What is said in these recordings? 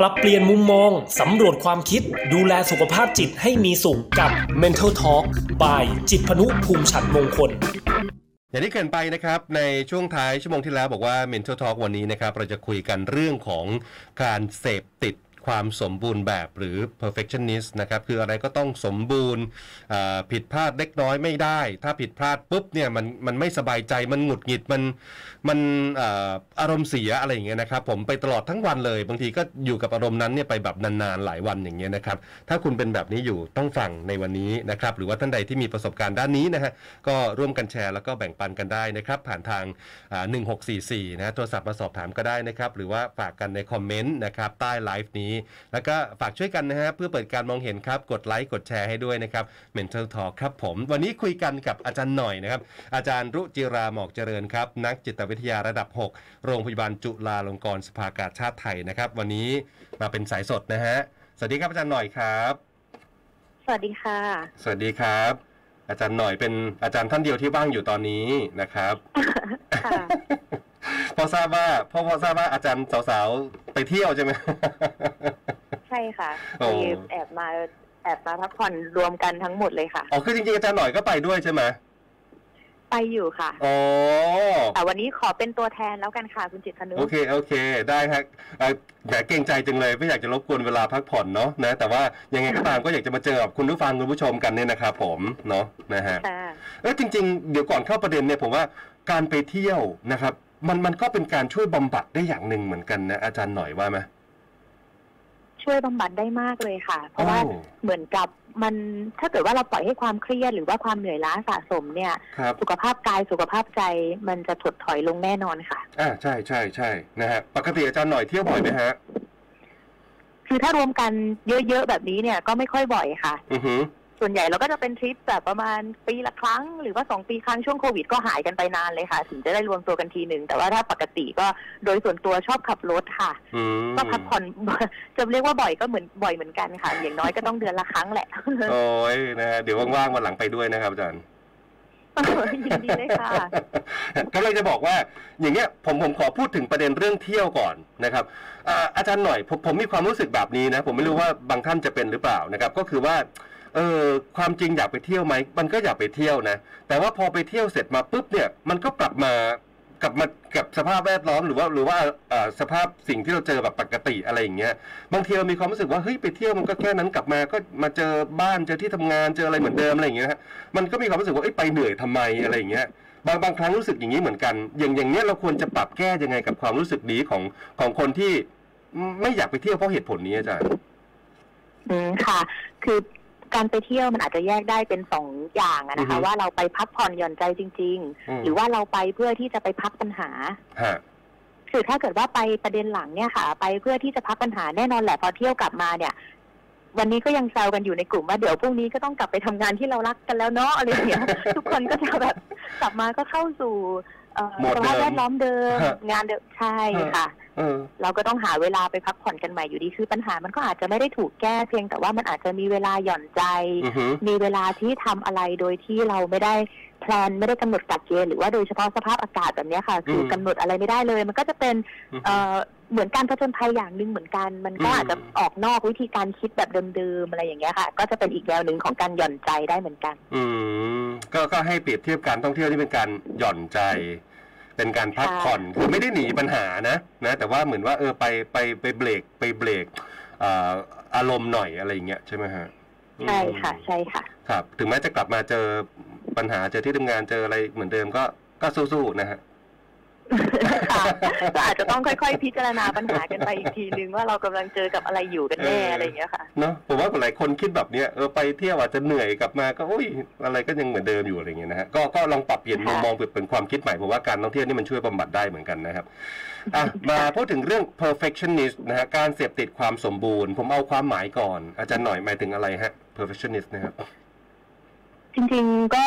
ปรับเปลี่ยนมุมมอง สำรวจความคิด ดูแลสุขภาพจิตให้มีสุขกับ Mental Talk by จิตพนุภูมิฉันมงคล อย่างที่เกินไปนะครับ ในช่วงท้ายชั่วโมงที่แล้วบอกว่า Mental Talk วันนี้นะครับ เราจะคุยกันเรื่องของการเสพติด ความสมบูรณ์แบบหรือ perfectionist นะครับ คืออะไรก็ต้องสมบูรณ์ผิดพลาดเล็กน้อยไม่ได้ ถ้าผิดพลาดปุ๊บเนี่ยมันมันไม่สบายใจมันหงุดหงิดมันมันอาอารมณ์เสียอะไรอย่างเงี้ยนะครับ ผมไปตลอดทั้งวันเลย บางทีก็อยู่กับอารมณ์นั้นเนี่ยไปแบบนานๆหลายวันอย่างเงี้ยนะครับ ถ้าคุณเป็นแบบนี้อยู่ต้องฟังในวันนี้นะครับ หรือว่าท่านใดที่มีประสบการณ์ด้านนี้นะฮะก็ร่วมกันแชร์แล้วก็แบ่งปันกันได้นะครับ ผ่านทาง 1644 นะฮะโทรศัพท์มาสอบถามก็ได้นะครับ หรือว่าฝากกันในคอมเมนต์นะครับใต้ไลฟ์นี้แล้วก็ฝากช่วยกันนะฮะเพื่อเปิดการมองเห็นครับ กดไลค์กดแชร์ให้ด้วยนะครับ Mental Talk ครับผม วันนี้คุยกันกับอาจารย์หน่อยนะครับ อาจารย์รุจิราหมอกเจริญครับ นักจิตวิทยาระดับ 6 โรงพยาบาลจุฬาลงกรณ์สภากาชาติไทยนะครับ วันนี้มาเป็นสายสดนะฮะสวัสดีครับอาจารย์หน่อยครับ สวัสดีค่ะ สวัสดีครับ อาจารย์หน่อยเป็นอาจารย์ท่านเดียวที่ว่างอยู่ตอนนี้นะครับค่ะ พอทราบว่าพ่อพอทราบว่าอาจารย์สาวๆ ไปเที่ยวใช่ไหมใช่ค่ะโอ้คือแอบมาแอบมาพักผ่อนรวมกันทั้งหมดเลยค่ะ อ๋อ คือจริงๆ อาจารย์หน่อยก็ไปด้วยใช่ไหมไปอยู่ค่ะอ๋อแต่วันนี้ขอเป็นตัวแทนแล้วกันค่ะคุณจิตรพนุโอเค โอเค ได้ฮะเอ่อแหมเกรงใจจังเลย ไม่อยากจะรบกวนเวลาพักผ่อนเนาะนะ แต่ว่ายังไงก็ตามก็อยากจะมาเจอกับคุณผู้ฟังคุณผู้ชมกันเนี่ยนะครับผม เนาะนะฮะค่ะเออจริง ๆ เดี๋ยวก่อนเข้าประเด็นเนี่ยผมว่าการไปเที่ยวนะครับ มันมันก็เป็นการช่วยบำบัดได้อย่างหนึ่งเหมือนกันนะอาจารย์หน่อยว่าไหมช่วยบำบัดได้มากเลยค่ะ เพราะว่าโอ้เหมือนกับมันถ้าเกิดว่าเราปล่อยให้ความเครียดหรือว่าความเหนื่อยล้าสะสมเนี่ยครับสุขภาพกายสุขภาพใจมันจะถดถอยลงแน่นอนค่ะอ่าใช่ใช่ใช่นะฮะปกติอาจารย์หน่อยเที่ยวบ่อยไหมฮะคือถ้ารวมกันเยอะๆแบบนี้เนี่ยก็ไม่ค่อยบ่อยค่ะ อือหือ ส่วนใหญ่เราก็จะเป็นทริปแบบประมาณปีละครั้ง หรือว่าสองปีครั้งช่วงโควิด ก็หายกันไปนานเลยค่ะ ถึงจะได้รวมตัวกันทีหนึ่งแต่ว่าถ้าปกติก็โดยส่วนตัวชอบขับรถค่ะอืมก็พักผ่อนจะเรียกว่าบ่อยก็เหมือนบ่อยเหมือนกันค่ะ อย่างน้อยก็ต้องเดือนละครั้งแหละโอ้ยนะฮะเดี๋ยวว่างๆวันหลังไปด้วยนะครับอาจารย์ยินดีเลยค่ะกำลังจะบอกว่า อย่างเงี้ยผมผมขอพูดถึงประเด็นเรื่องเที่ยวก่อนนะครับอ่าอาจารย์หน่อยผมผมมีความรู้สึกแบบนี้นะ ผมไม่รู้ว่าบางท่านจะเป็นหรือเปล่านะครับ ก็คือว่า เออความจริงอยากไปเที่ยวไหมมันก็อยากไปเที่ยวนะ แต่ว่าพอไปเที่ยวเสร็จมาปุ๊บเนี่ยมันก็กลับมากลับมากับสภาพแวดล้อมหรือว่าหรือว่าสภาพสิ่งที่เราเจอแบบปกติอะไรอย่างเงี้ยบางทีเรามีความรู้สึกว่าเฮ้ยไปเที่ยวมันก็แค่นั้นกลับมาก็มาเจอบ้านเจอที่ทำงานเจออะไรเหมือนเดิมอะไรอย่างเงี้ยฮะมันก็มีความรู้สึกว่าเอ้ไปเหนื่อยทำไมอะไรอย่างเงี้ยบางบางครั้งรู้สึกอย่างนี้เหมือนกัน อย่างอย่างเนี้ยเราควรจะปรับแก้ยังไงกับความรู้สึกนี้ของของคนที่ไม่อยากไปเที่ยวเพราะเหตุผลนี้อาจารย์อืมค่ะ คือ การไปเที่ยวมันอาจจะแยกได้เป็นสองอย่างอะนะคะ อือฮึว่าเราไปพักผ่อนหย่อนใจจริง อืม ๆ หรือว่าเราไปเพื่อที่จะไปพักปัญหา ฮะ คือถ้าเกิดว่าไปประเด็นหลังเนี่ยค่ะ ไปเพื่อที่จะพักปัญหาแน่นอนแหละพอเที่ยวกลับมาเนี่ย วันนี้ก็ยังแซวกันอยู่ในกลุ่มว่าเดี๋ยวพรุ่งนี้ก็ต้องกลับไปทำงานที่เรารักกันแล้วเนาะอะไรอย่างเงี้ย ทุกคนก็จะแบบกลับมาก็เข้าสู่เอ่อโหมดสเดิมภาพแวดล้อมเดิม ฮะงานเดิมใช่ค่ะ เออ เราก็ต้องหาเวลาไปพักผ่อนกันใหม่อยู่ดีคือปัญหามันก็อาจจะไม่ได้ถูกแก้เพียงแต่ว่ามันอาจจะมีเวลาหย่อนใจ อือหือมีเวลาที่ทำอะไรโดยที่เราไม่ได้ แพลนไม่ได้กำหนดกักเกณฑ์หรือว่าโดยเฉพาะสภาพอากาศแบบเนี้ยค่ะ คือมกำหนดอะไรไม่ได้เลย มันก็จะเป็นอือหืเอ่ออเหมือนการผจญภัยอย่างหนึ่งเหมือนกัน มันก็อืมอาจจะออกนอกวิธีการคิดแบบเดิมๆอะไรอย่างเงี้ยค่ะ ก็จะเป็นอีกแนวหนึ่งของการหย่อนใจได้เหมือนกัน อืมก็ก็ให้เปรียบเทียบการท่องเที่ยวที่เป็นการหย่อนใจ เป็นการพักผ่อนคือไม่ได้หนีปัญหานะนะ แต่ว่าเหมือนว่าเออไปไปไปเบรกไปเบรกอ่าอารมณ์หน่อยอะไรอย่างเงี้ยใช่ไหมฮะใช่ค่ะ ใช่ค่ะ ครับ ถึงแม้จะกลับมาเจอ ปัญหาเจอที่ทำงานเจออะไรเหมือนเดิมก็ก็สู้ๆนะฮะค่ะก็อาจจะต้องค่อย ๆ พิจารณาปัญหากันไปอีกทีนึงว่าเรากำลังเจอกับอะไรอยู่กันแน่เออออะไรอย่างเงี้ยค่ะเนาะผมว่าหลายคนคิดแบบเนี้ยเออไปเที่ยวอาจจะเหนื่อยกลับมาก็โอ้ยอะไรก็ยังเหมือนเดิมอยู่อะไรเงี้ยนะฮะก็ก็ลองปรับเปลี่ยนมุมค่ะมองเปลี่ยนเป็นความคิดใหม่ผมว่าการท่องเที่ยวนี่มันช่วยบำบัดได้เหมือนกันนะครับอะมาพูดถึงเรื่อง perfectionist นะฮะการเสพติดความสมบูรณ์ ผมเอาความหมายก่อนอาจารย์หน่อยหมายถึงอะไรฮะ perfectionist นะครับ จริงๆก็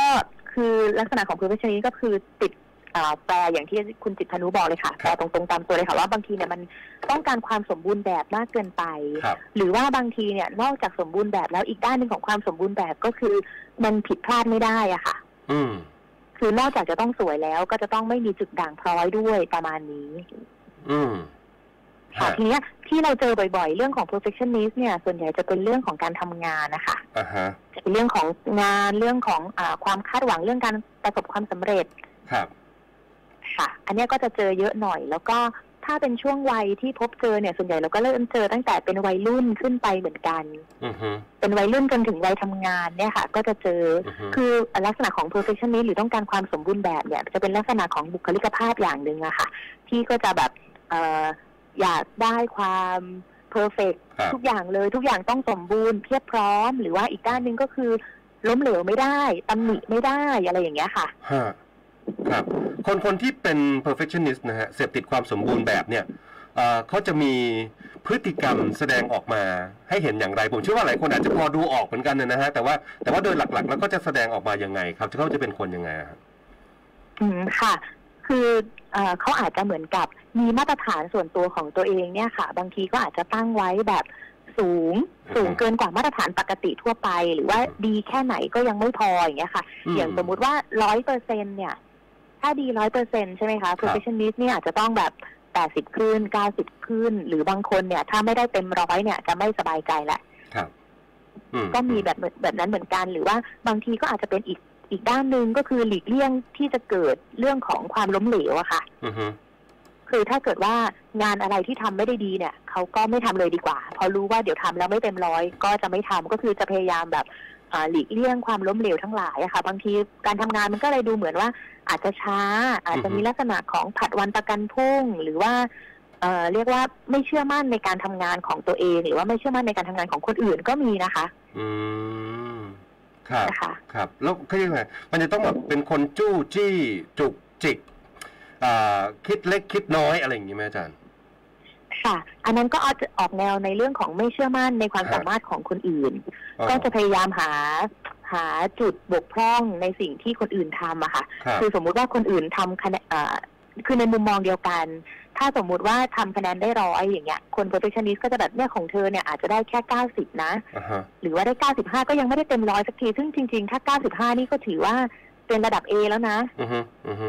คือลักษณะของ perfectionist ก็คือติดอ่าแปลอย่างที่คุณจิตพนุบอกเลยค่ะครัแปลบตรงๆตามตัวเลยค่ะว่าบางทีเนี่ยมันต้องการความสมบูรณ์แบบมากเกินไปครับหรือว่าบางทีเนี่ยนอกจากสมบูรณ์แบบแล้วอีกด้านหนึ่งของความสมบูรณ์แบบก็คือมันผิดพลาดไม่ได้อะค่ะ อืมคือนอกจากจะต้องสวยแล้วก็จะต้องไม่มีจุดด่างพร้อยด้วยประมาณนี้ อืม ค่ะฮะทีเนี้ยที่เราเจอบ่อยๆ เรื่องของ perfectionist เนี่ย ส่วนใหญ่จะเป็นเรื่องของการทำงานนะคะอ่าฮะจะเป็นเรื่องของงานเรื่องของอาความคาดหวังเรื่องการประสบความสำเร็จครับค่ะ อันเนี้ยก็จะเจอเยอะหน่อย แล้วก็ถ้าเป็นช่วงวัยที่พบเจอเนี่ย ส่วนใหญ่เราก็เริ่มเจอตั้งแต่เป็นวัยรุ่นขึ้นไปเหมือนกันอือฮึเป็นวัยรุ่นจนถึงวัยทำงานเนี่ยค่ะ ก็จะเจออือฮึคือลักษณะของ perfectionist หรือต้องการความสมบูรณ์แบบเนี่ย จะเป็นลักษณะของบุคลิกภาพอย่างหนึ่งอะค่ะ ที่ก็จะแบบเอ่อ อยากได้ความ perfect ครับทุกอย่างเลยทุกอย่างต้องสมบูรณ์เพียบพร้อม หรือว่าอีกด้านหนึ่งก็คือ ล้มเหลวไม่ได้ตำหนิไม่ได้อะไรอย่างเงี้ยค่ะฮะครับคนคนที่เป็น perfectionist นะฮะเสพติดความสมบูรณ์แบบเนี่ยเอ่อเขาจะมีพฤติกรรมแสดงออกมาให้เห็นอย่างไร ผมเชื่อว่าหลายคนอาจจะพอดูออกเหมือนกันนะฮะแต่ว่าแต่ว่าโดยหลักๆ แล้วก็จะแสดงออกมายังไงครับเขาจะเป็นคนยังไงอะครับอืมค่ะ คือ เอ่อเขาอาจจะเหมือนกับมีมาตรฐานส่วนตัวของตัวเองเนี่ยค่ะ บางทีก็อาจจะตั้งไว้แบบสูงอือฮึสูงเกินกว่ามาตรฐานปกติทั่วไป หรือว่าดีแค่ไหนก็ยังไม่พออย่างเงี้ยค่ะ อย่างสมมุติว่าร้อยเปอร์เซ็นเนี่ย ถ้าดีร้อยเปอร์เซ็นใช่ไหมคะ perfectionist เนี่ยอาจจะต้องแบบแปดสิบขึ้นเก้าสิบขึ้น หรือบางคนเนี่ย ถ้าไม่ได้เต็มร้อยเนี่ยจะไม่สบายใจละครับอืก็มีแบบแบบนั้นเหมือนกันหรือว่าบางทีก็อาจจะเป็นอีก อีกด้านหนึ่งก็คือหลีกเลี่ยงที่จะเกิดเรื่องของความล้มเหลวอะค่ะอือฮึคือถ้าเกิดว่างานอะไรที่ทำไม่ได้ดีเนี่ยเขาก็ไม่ทำเลยดีกว่าเพราะรู้ว่าเดี๋ยวทำแล้วไม่เต็มร้อย ก็จะไม่ทำก็คือจะพยายามแบบอ่าหลีกเลี่ยงความล้มเหลวทั้งหลายอะค่ะ บางทีการทำงานมันก็เลยดูเหมือนว่า อาจจะช้า อาจจะมีลักษณะของผัดวันประกันพรุ่งหรือว่าเอ่อเรียกว่าไม่เชื่อมั่นในการทำงานของตัวเอง หรือว่าไม่เชื่อมั่นในการทำงานของคนอื่นก็มีนะคะ อืม ครับนะคะครับแล้วเขาเรียกไงมันจะต้องแบบเป็นคนจู้จี้จุกจิกอ่าคิดเล็กคิดน้อยอะไรอย่างนี้ไหมอาจารย์ค่ะ อันนั้นก็อาจจะออกแนวในเรื่องของไม่เชื่อมั่นในความครับสามารถของคนอื่นอ๋อก็จะพยายามหาหาจุดบกพร่องในสิ่งที่คนอื่นทำอะค่ะครับคือสมมุติว่าคนอื่นทำคะแนนเอ่อคือในมุมมองเดียวกัน ถ้าสมมุติว่าทำคะแนนได้ร้อยอย่างเงี้ยคน perfectionist ก็จะแบบเนี่ยของเธอเนี่ยอาจจะได้แค่เก้าสิบนะอ่าฮะหรือว่าได้เก้าสิบห้าก็ยังไม่ได้เต็มร้อยสักทีซึ่งจริงๆ ถ้าเก้าสิบห้านี่ก็ถือว่าเป็นระดับ A แล้วนะอือฮึอือฮึ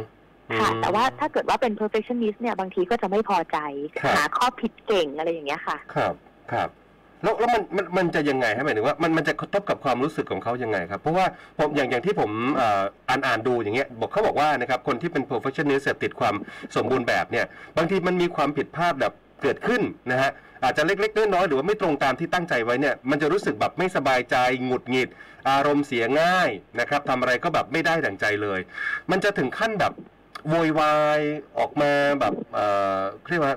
ค่ะอืมแต่ว่าถ้าเกิดว่าเป็น perfectionist เนี่ยบางทีก็จะไม่พอใจครับหาข้อผิดเก่งอะไรอย่างเงี้ยค่ะ ครับครับ แล้วแล้วมันมันมันจะยังไงให้หมายถึงว่ามันมันจะกระทบกับความรู้สึกของเขายังไงครับ เพราะว่าผมอย่างอย่างที่ผมเอ่ออ่านอ่านดูอย่างเงี้ยบอกเขาบอกว่านะครับคนที่เป็น perfectionist เสพติดความสมบูรณ์แบบเนี่ยบางทีมันมีความผิดพลาดแบบเกิดขึ้นนะฮะอาจจะเล็กๆน้อยๆหรือว่าไม่ตรงตามที่ตั้งใจไว้เนี่ยมันจะรู้สึกแบบไม่สบายใจหงุดหงิด อารมณ์เสียง่ายนะครับทำอะไรก็แบบไม่ได้ดั่งใจเลย มันจะถึงขั้นแบบโวยวายออกมาแบบเอ่อเรียกว่า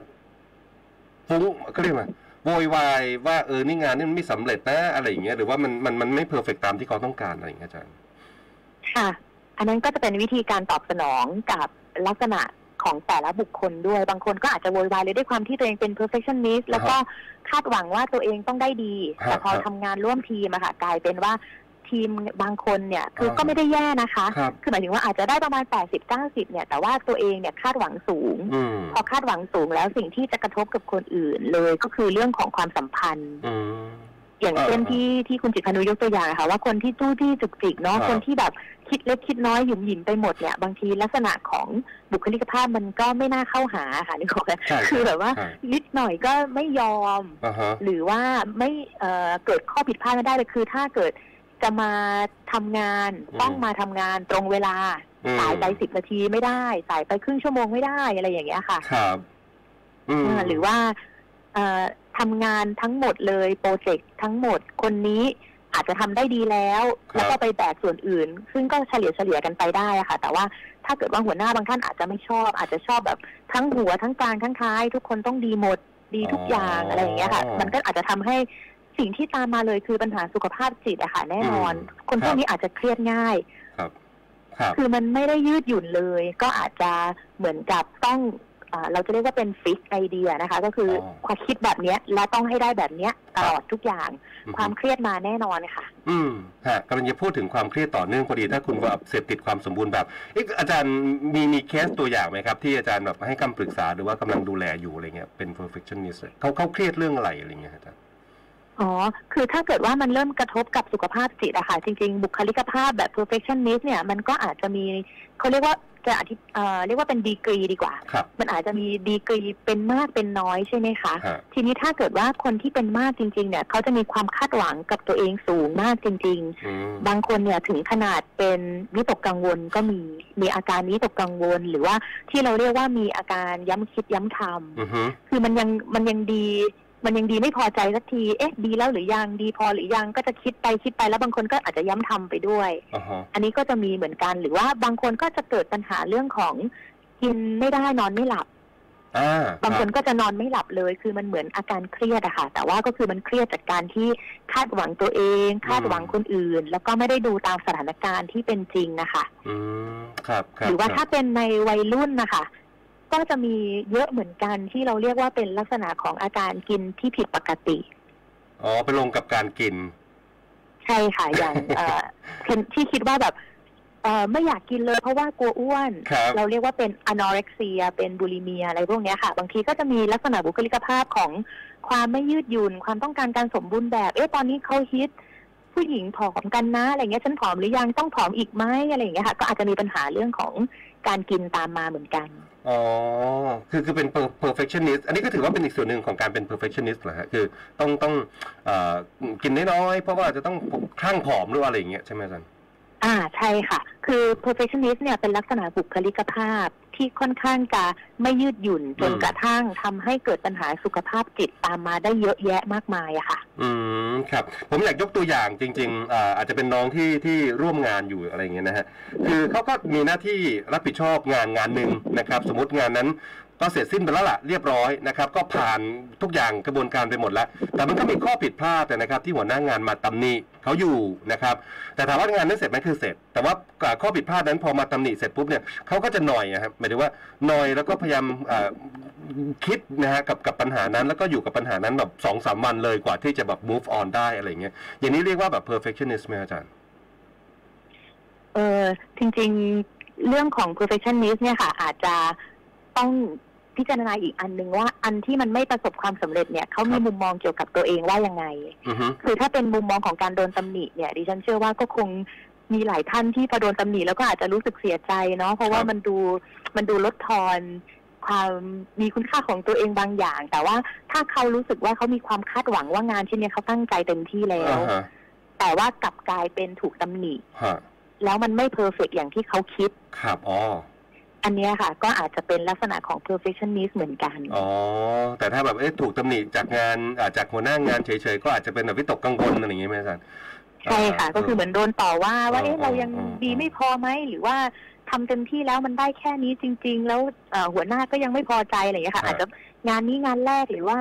ฟุ้งเขาเรียกว่า โวยวายว่าเออนี่งานนี่มันไม่สำเร็จนะอะไรอย่างเงี้ยหรือว่ามันมันมันไม่เพอร์เฟกตามที่เขาต้องการอะไรอย่างเงี้ยอาจารย์ค่ะ อันนั้นก็จะเป็นวิธีการตอบสนองกับลักษณะของแต่ละบุคคลด้วยบางคนก็อาจจะโวยวายเลยด้วยความที่ตัวเองเป็น perfectionist แล้วก็คาดหวังว่าตัวเองต้องได้ดีฮะแต่พอฮะทำงานร่วมทีมอะค่ะกลายเป็นว่า ทีมบางคนเนี่ยคืออ่าก็ไม่ได้แย่นะคะ ครับคือหมายถึงว่าอาจจะได้ประมาณ 80-90 เนี่ย แต่ว่าตัวเองเนี่ยคาดหวังสูง อืมพอคาดหวังสูงแล้วสิ่งที่จะกระทบกับคนอื่นเลยก็คือเรื่องของความสัมพันธ์ อืม อย่างเช่นอ่าที่ที่คุณจิตพานุยกตัวอย่างอะค่ะว่าคนที่จู้จี้จุกจิกเนาะครับ คนที่แบบคิดเล็กคิดน้อยหยุ่มหยิมไปหมดเนี่ยบางทีลักษณะของบุคลิกภาพมันก็ไม่น่าเข้าหาค่ะนึกออกไหมใช่คือแบบว่า ใช่นิดหน่อยก็ไม่ยอม อ่าฮะ หรือว่าไม่เอ่อเกิดข้อผิดพลาดไม่ได้เลยคือถ้าเกิด จะมาทำงานอืมต้องมาทำงานตรงเวลาอืมสายไปสิบนาทีไม่ได้ สายไปครึ่งชั่วโมงไม่ได้อะไรอย่างเงี้ยค่ะ ครับอืมเออหรือว่าเอ่อทำงานทั้งหมดเลยโปรเจกต์ทั้งหมดคนนี้อาจจะทำได้ดีแล้วครับแล้วก็ไปแบกส่วนอื่น ซึ่งก็เฉลี่ยเฉลี่ยกันไปได้อะค่ะ แต่ว่าถ้าเกิดว่าหัวหน้าบางท่านอาจจะไม่ชอบ อาจจะชอบแบบทั้งหัวทั้งกลางทั้งท้าย ทุกคนต้องดีหมดดีทุกอย่างอะไรอย่างเงี้ยค่ะ มันก็อาจจะทำให้ สิ่งที่ตามมาเลยคือปัญหาสุขภาพจิตอะค่ะแน่นอน คนพวกนี้อาจจะเครียดง่ายครับครับคือมันไม่ได้ยืดหยุ่นเลย ก็อาจจะเหมือนกับต้องอ่าเราจะเรียกว่าเป็นฟิกไอเดียนะคะ ก็คือออความคิดแบบเนี้ยและต้องให้ได้แบบเนี้ยตลอดทุกอย่างอืมความเครียดมาแน่นอนค่ะ อืมฮะกำลังจะพูดถึงความเครียดต่อเนื่องพอดีถ้าคุณว่าเสพติดความสมบูรณ์แบบเอ๊ะอาจารย์มีมีเคสตัวอย่างไหมครับ ที่อาจารย์แบบให้คำปรึกษาหรือว่ากำลังดูแลอยู่อะไรเงี้ยเป็น perfectionist เขาเขาเครียดเรื่องอะไรอะไรเงี้ยอาจารย์ อ๋อ คือถ้าเกิดว่ามันเริ่มกระทบกับสุขภาพจิตอะค่ะ จริง ๆ บุคลิกภาพแบบ perfectionist เนี่ย มันก็อาจจะมีเขาเรียกว่าจะอธิเอ่อเรียกว่าเป็นดีกรีดีกว่า ครับ มันอาจจะมีดีกรีเป็นมากเป็นน้อยใช่ไหมคะ ฮะ ทีนี้ถ้าเกิดว่าคนที่เป็นมากจริง ๆ เนี่ย เขาจะมีความคาดหวังกับตัวเองสูงมากจริงอืมๆบางคนเนี่ยถึงขนาดเป็นวิตกกังวลก็มีมีอาการวิตกกังวล หรือว่าที่เราเรียกว่ามีอาการย้ำคิดย้ำทำอือฮึคือมันยังมันยังดี มันยังดีไม่พอใจสักที เอ๊ะ ดีแล้วหรือยัง ดีพอหรือยัง ก็จะคิดไปคิดไปแล้วบางคนก็อาจจะย้ำทำไปด้วยอ่าฮะอันนี้ก็จะมีเหมือนกัน หรือว่าบางคนก็จะเกิดปัญหาเรื่องของกินไม่ได้นอนไม่หลับอ่าบางคนก็จะนอนไม่หลับเลย คือมันเหมือนอาการเครียดอะค่ะ แต่ว่าก็คือมันเครียดจากการที่คาดหวังตัวเอง คาดหวังคนอื่น แล้วก็ไม่ได้ดูตามสถานการณ์ที่เป็นจริงนะคะ อืม ครับครับหรือว่าคถ้าบเป็นในวัยรุ่นนะคะ ก็จะมีเยอะเหมือนกันที่เราเรียกว่าเป็นลักษณะของอาการกินที่ผิดปกติ อ๋อ ไปลงกับการกิน ใช่ค่ะ อย่างเอ่อเป็นที่คิดว่าแบบเอ่อไม่อยากกินเลยเพราะว่ากลัวอ้วนครับเราเรียกว่าเป็นอนอเร็กเซีย เป็นบูลิเมียอะไรพวกเนี้ยค่ะ บางทีก็จะมีลักษณะบุคลิกภาพของความไม่ยืดหยุ่น ความต้องการการสมบูรณ์แบบ เอ๊ะตอนนี้เขาฮิตผู้หญิงผอมกันนะอะไรเงี้ยฉันผอมหรือยังต้องผอมอีกไหมอะไรอย่างเงี้ยค่ะ ก็อาจจะมีปัญหาเรื่องของการกินตามมาเหมือนกัน อ๋อ คือคือเป็น perfectionist อันนี้ก็ถือว่าเป็นอีกส่วนหนึ่งของการเป็น perfectionist เหรอฮะ คือต้องต้องเอ่อกินน้อยๆ เพราะว่าจะต้องคลั่งผอมหรืออะไรอย่างเงี้ยใช่ไหมอาจารย์ อ่าใช่ค่ะ คือ perfectionist เนี่ยเป็นลักษณะบุคลิกภาพที่ค่อนข้างจะไม่ยืดหยุ่นจนอืมกระทั่งทำให้เกิดปัญหาสุขภาพจิตตามมาได้เยอะแยะมากมายอะค่ะ อืมครับ ผมอยากยกตัวอย่างจริงๆอ่าอาจจะเป็นน้องที่ที่ร่วมงานอยู่อะไรอย่างเงี้ยนะฮะคือเขาก็มีหน้าที่รับผิดชอบงานงานหนึ่งนะครับ สมมติงานนั้น ก็เสร็จสิ้นไปแล้วล่ะเรียบร้อยนะครับก็ผ่านทุกอย่างกระบวนการไปหมดแล้ว แต่มันก็มีข้อผิดพลาดนะครับที่หัวหน้างานมาตำหนิเขาอยู่นะครับแต่ถามว่างานนั้นเสร็จไหมคือเสร็จ แต่ว่าข้อผิดพลาดนั้นพอมาตำหนิเสร็จปุ๊บเนี่ยเขาก็จะหน่อยนะครับหมายถึงว่าหน่อยแล้วก็พยายามคิดนะฮะกับกับปัญหานั้นแล้วก็อยู่กับปัญหานั้นแบบสองสามวันเลยกว่าที่จะแบบ move on ได้อะไรเงี้ยอย่างนี้เรียกว่าแบบ perfectionist ไหมอาจารย์เออจริง ๆ เรื่องของ perfectionist เนี่ยค่ะ อาจจะต้อง พิจารณาอีกอันหนึ่งว่าอันที่มันไม่ประสบความสำเร็จเนี่ยเขามีครับมุมมองเกี่ยวกับตัวเองว่ายังไงอือฮึคือถ้าเป็นมุมมองของการโดนตำหนิเนี่ยดิฉันเชื่อว่าก็คงมีหลายท่านที่พอโดนตำหนิแล้วก็อาจจะรู้สึกเสียใจเนาะเพราะว่ามันดูมันดูลดทอนความมีคุณค่าของตัวเองบางอย่าง แต่ว่าถ้าเขารู้สึกว่าเขามีความคาดหวังว่างานชิ้นเนี้ยเขาตั้งใจเต็มที่แล้วอ่าฮะแต่ว่ากลับกลายเป็นถูกตำหนิฮะแล้วมันไม่เพอร์เฟกอย่างที่เขาคิดครับอ๋อ อันเนี้ยค่ะ ก็อาจจะเป็นลักษณะของ perfectionist เหมือนกัน อ๋อ แต่ถ้าแบบเอ๊ะถูกตำหนิจากงานอ่าจากหัวหน้างานเฉยๆ ก็อาจจะเป็นแบบวิตกกังวลอะไรอย่างงี้ไหมอาจารย์ใช่ค่ะาก็คือเหมือนโดนต่อว่าว่าเออเอ๊ะเรายังเออเออดีไม่พอไหมหรือว่าทำเต็มที่แล้วมันได้แค่นี้จริง ๆ แล้วเอ่อหัวหน้าก็ยังไม่พอใจอะไรอย่างเงี้ยค่ะ อาจจะงานนี้งานแรกหรือว่า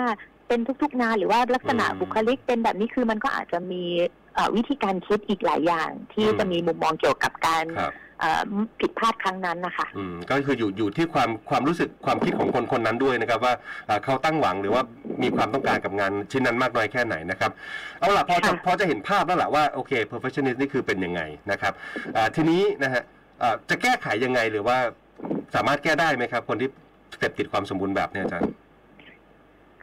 เป็นทุก ๆ งานหรือว่าลักษณะบุคลิกเป็นแบบนี้คือมันก็อาจจะมีเอ่อ วิธีการคิดอีกหลายอย่างที่จะมีมุมมองเกี่ยวกับการครับเอ่อผิดพลาดครั้งนั้นนะคะอืมก็คืออยู่อยู่ที่ความความรู้สึกความคิดของคนคนนั้นด้วยนะครับว่าอ่าเขาตั้งหวังหรือว่ามีความต้องการกับงานชิ้นนั้นมากน้อยแค่ไหนนะครับเอาล่ะพอจะค่ะพอจะเห็นภาพแล้วแหละว่าโอเค perfectionist นี่คือเป็นยังไงนะครับอ่าทีนี้นะฮะอ่าจะแก้ไขยังไงหรือว่าสามารถแก้ได้ไหมครับ คนที่เสพติดความสมบูรณ์แบบเนี่ยอาจารย์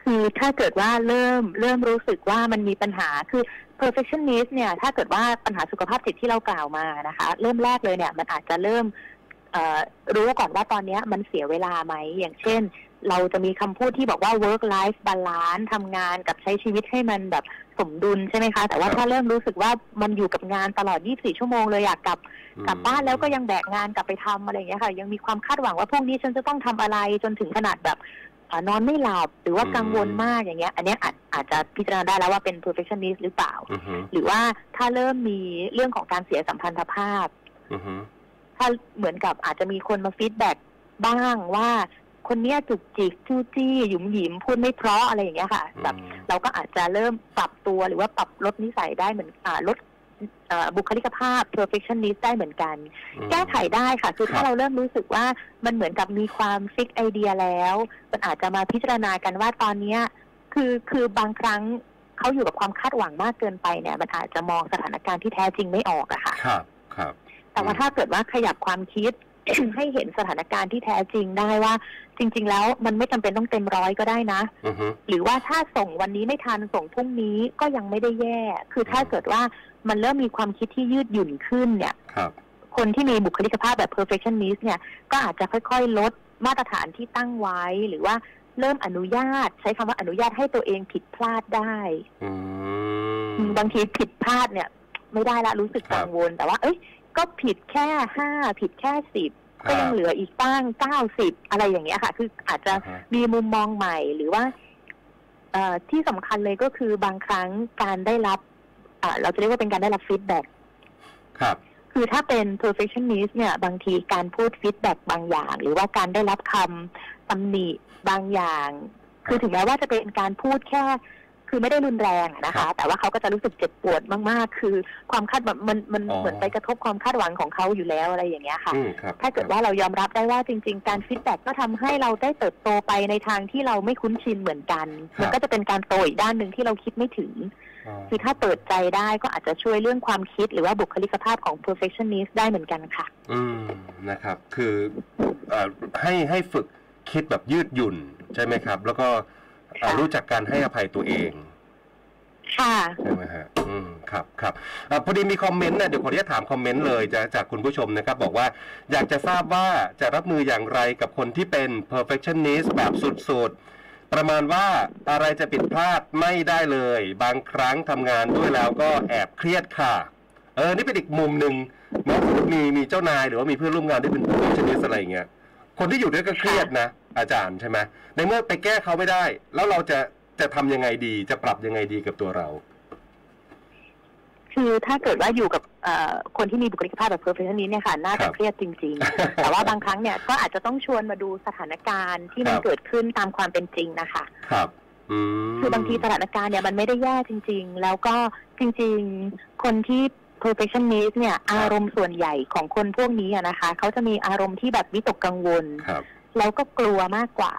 คือถ้าเกิดว่าเริ่มเริ่มรู้สึกว่ามันมีปัญหาคือ perfectionist เนี่ยถ้าเกิดว่าปัญหาสุขภาพจิตที่เรากล่าวมานะคะ เริ่มแรกเลยเนี่ยมันอาจจะเริ่มเอ่อรู้ก่อนว่าตอนเนี้ยมันเสียเวลาไหม อย่างเช่น เราจะมีคำพูดที่บอกว่า work life balance ทำงานกับใช้ชีวิตให้มันแบบสมดุลใช่ไหมคะ แต่ว่าครับถ้าเริ่มรู้สึกว่ามันอยู่กับงานตลอด 24 ชั่วโมงเลยอยากกลับอืมกลับบ้านแล้วก็ยังแบกงานกลับไปทำอะไรอย่างเงี้ยค่ะ ยังมีความคาดหวังว่าพรุ่งนี้ฉันจะต้องทำอะไรจนถึงขนาดแบบเอ่อ นอนไม่หลับหรือว่าอืมกังวลมากอย่างเงี้ย อันเนี้ยอาจอาจจะพิจารณาได้แล้วว่าเป็น perfectionist หรือเปล่าอือฮึหรือว่าถ้าเริ่มมีเรื่องของการเสียสัมพันธภาพอือฮึถ้าเหมือนกับอาจจะมีคนมา feedback บ้างว่าคนเนี้ยจุกจิกจู้จี้หยุมหยิมพูดไม่เพราะอะไรอย่างเงี้ยค่ะแบบอืมเราก็อาจจะเริ่มปรับตัวหรือว่าปรับลดนิสัยได้เหมือนอ่าลดเอ่อ บุคลิกภาพ perfectionist ได้เหมือนกันอืมแก้ไขได้ค่ะ คือครัถ้าบเราเริ่มรู้สึกว่ามันเหมือนกับมีความฟิกไอเดียแล้ว มันอาจจะมาพิจารณากันว่าตอนเนี้ยคือคือบางครั้งเขาอยู่กับความคาดหวังมากเกินไปเนี่ย มันอาจจะมองสถานการณ์ที่แท้จริงไม่ออกอะค่ะ ครับ ครับ แต่ว่าอืมถ้าเกิดว่าขยับความคิด ให้เห็นสถานการณ์ที่แท้จริงได้ว่า จริง ๆ แล้วมันไม่จำเป็นต้องเต็มร้อยก็ได้นะอือฮึหรือว่าถ้าส่งวันนี้ไม่ทันส่งพรุ่งนี้ก็ยังไม่ได้แย่ คือถ้าอืมเกิดว่ามันเริ่มมีความคิดที่ยืดหยุ่นขึ้นเนี่ยครับคนที่มีบุคลิกภาพแบบ perfectionist เนี่ยก็อาจจะค่อย ๆ ลดมาตรฐานที่ตั้งไว้หรือว่าเริ่มอนุญาต ใช้คำว่าอนุญาตให้ตัวเองผิดพลาดได้อืมบางทีผิดพลาดเนี่ย ไม่ได้ละรู้สึกครับกังวลแต่ว่า เอ้ย ก็ผิดแค่ห้าผิดแค่สิบคก็รัยังบเหลืออีกตั้งเก้าสิบอะไรอย่างเงี้ยค่ะ คืออาจจะอ่าฮะมีมุมมองใหม่หรือว่าเอ่อที่สำคัญเลยก็คือบางครั้งการได้รับเอ่อเราจะเรียกว่าเป็นการได้รับ feedback ครับ คือถ้าเป็น perfectionist เนี่ย บางทีการพูด feedback บางอย่าง หรือว่าการได้รับคำตำหนิบางอย่าง คือถึงแม้ว่าจะเป็นการพูดแค่ คือไม่ได้รุนแรงอะนะคะครับแต่ว่าเขาก็จะรู้สึกเจ็บปวดมากๆ คือความคาดหวังมันมันอ๋อเหมือนไปกระทบความคาดหวังของเขาอยู่แล้วอะไรอย่างเงี้ยค่ะอืมครับถ้าเกิดว่าเรายอมรับได้ว่าจริง ๆ การ feedback ก็ทำให้เราได้เติบโตไปในทางที่เราไม่คุ้นชินเหมือนกันครับมันก็จะเป็นการโตอีกด้านหนึ่งที่เราคิดไม่ถึงอ๋อคือถ้าเปิดใจได้ก็อาจจะช่วยเรื่องความคิด หรือว่าบุคลิกภาพของ perfectionist ได้เหมือนกันค่ะ อืมนะครับ คือเอ่อให้ให้ฝึกคิดแบบยืดหยุ่นใช่ไหมครับ แล้วก็เอ่อค่ะ รู้จักการให้อภัยตัวเองค่ะใช่ไหมฮะ อืม ครับครับอะพอดีมีคอมเมนต์นะเดี๋ยวขออนุญาตถามคอมเมนต์เลยจากจากคุณผู้ชมนะครับ บอกว่าอยากจะทราบว่าจะรับมืออย่างไรกับคนที่เป็น perfectionist แบบสุดๆ ประมาณว่าอะไรจะผิดพลาดไม่ได้เลย บางครั้งทำงานด้วยแล้วก็แอบเครียดค่ะ เออ นี่เป็นอีกมุมหนึ่งเนาะมีมีเจ้านายหรือว่ามีเพื่อนร่วมงานที่เป็น perfectionist อะไรอย่างเงี้ย คนที่อยู่ด้วยก็เครียดนะอาจารย์ใช่ไหมในเมื่อไปแก้เขาไม่ได้ แล้วเราจะจะทำยังไงดี จะปรับยังไงดีกับตัวเรา คือถ้าเกิดว่าอยู่กับเอ่อคนที่มีบุคลิกภาพแบบ perfectionist เนี่ยค่ะ น่าครัจะบเครียดจริง ๆ แต่ว่าบางครั้งเนี่ยก็อาจจะต้องชวนมาดูสถานการณ์ที่มันครับเกิดขึ้นตามความเป็นจริงนะคะ ครับอืมคือบางทีสถานการณ์เนี่ยมันไม่ได้แย่จริง ๆ แล้วก็จริง ๆ คนที่ perfectionist เนี่ย อารมณ์ส่วนใหญ่ของคนพวกนี้อะนะคะ เขาจะมีอารมณ์ที่แบบวิตกกังวลครับ แล้วก็กลัวมากกว่า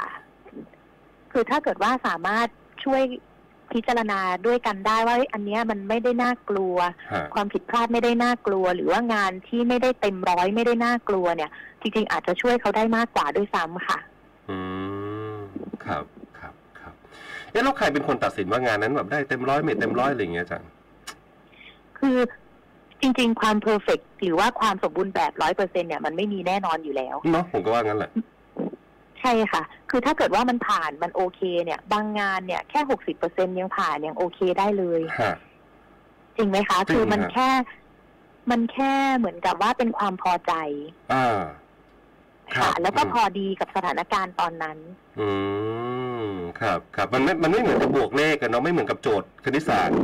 คือถ้าเกิดว่าสามารถช่วยพิจารณาด้วยกันได้ว่าเอ้ยอันเนี้ยมันไม่ได้น่ากลัวฮะความผิดพลาดไม่ได้น่ากลัว หรือว่างานที่ไม่ได้เต็มร้อยไม่ได้น่ากลัวเนี่ย จริงๆ อาจจะช่วยเขาได้มากกว่าด้วยซ้ำค่ะ อืมครับครับครับเอ๊ะแล้วใครเป็นคนตัดสินว่างานนั้นแบบได้เต็มร้อยไม่เต็มร้อยอะไรอย่างเงี้ยอาจารย์คือจริง ๆ ความเพอร์เฟกหรือว่าความสมบูรณ์แบบร้อยเปอร์เซ็นเนี่ยมันไม่มีแน่นอนอยู่แล้วเนาะผมก็ว่างั้นแหละ ใช่ค่ะ คือถ้าเกิดว่ามันผ่านมันโอเค เนี่ย บางงานเนี่ยแค่หกสิบเปอร์เซ็นยังผ่านยังโอเคได้เลย ฮะ จริงไหมคะ จริงคือมันครับแค่ มันแค่เหมือนกับว่าเป็นความพอใจอ่า ครัค่ะบแล้วก็อืม พอดีกับสถานการณ์ตอนนั้น อืมครับครับมันไม่มันไม่เหมือนกับบวกเลขกันเนาะไม่เหมือนกับโจทย์คณิตศาสตร์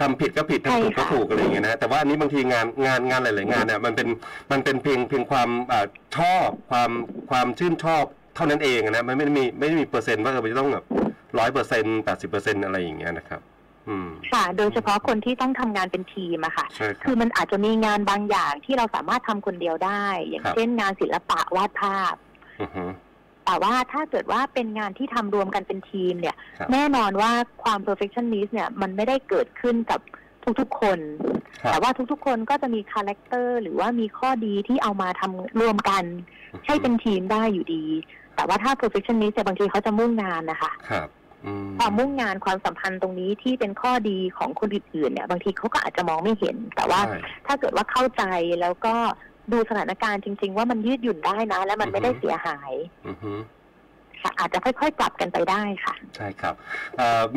ทำผิดก็ผิดใช่ทำถูกก็ค่ะ ถูกอะไรอย่างเงี้ยนะแต่ว่าอันนี้บางทีงานงานงานหลาย ๆ งานเนี่ยมันเป็นมันเป็นเพียงเพียงความอ่าชอบความความชื่นชอบ เท่านั้นเองอะนะมันไม่ได้มีไม่ได้มีเปอร์เซ็นต์ว่าเออมันจะต้องแบบร้อยเปอร์เซ็นต์แปดสิบเปอร์เซ็นต์อะไรอย่างเงี้ยนะครับอืมค่ะ โดยเฉพาะคนที่ต้องทำงานเป็นทีมอะค่ะใช่ครัคืบอมันอาจจะมีงานบางอย่างที่เราสามารถทำคนเดียวได้ อย่างครับเช่นงานศิลปะวาดภาพอือฮึแต่ว่าถ้าเกิดว่าเป็นงานที่ทำรวมกันเป็นทีมเนี่ยครับแน่นอนว่าความ perfectionist เนี่ยมันไม่ได้เกิดขึ้นกับทุกๆคนครับแต่ว่าทุกๆคนก็จะมี character หรือว่ามีข้อดีที่เอามาทำรวมกัน ให้เป็นทีมได้อยู่ดี แต่ว่าถ้า perfectionist เนี่ยบางทีเขาจะมุ่งงานนะคะครับอืมความมุ่งงานความสัมพันธ์ตรงนี้ที่เป็นข้อดีของคนอื่นๆเนี่ย บางทีเขาก็อาจจะมองไม่เห็น แต่ว่าใช่ถ้าเกิดว่าเข้าใจแล้วก็ดูสถานการณ์จริง ๆ ว่ามันยืดหยุ่นได้นะ และมันไม่ได้อือฮึเสียหายอือฮึ ค่ะอาจจะค่อยๆปรับกันไปได้ค่ะ ใช่ครับ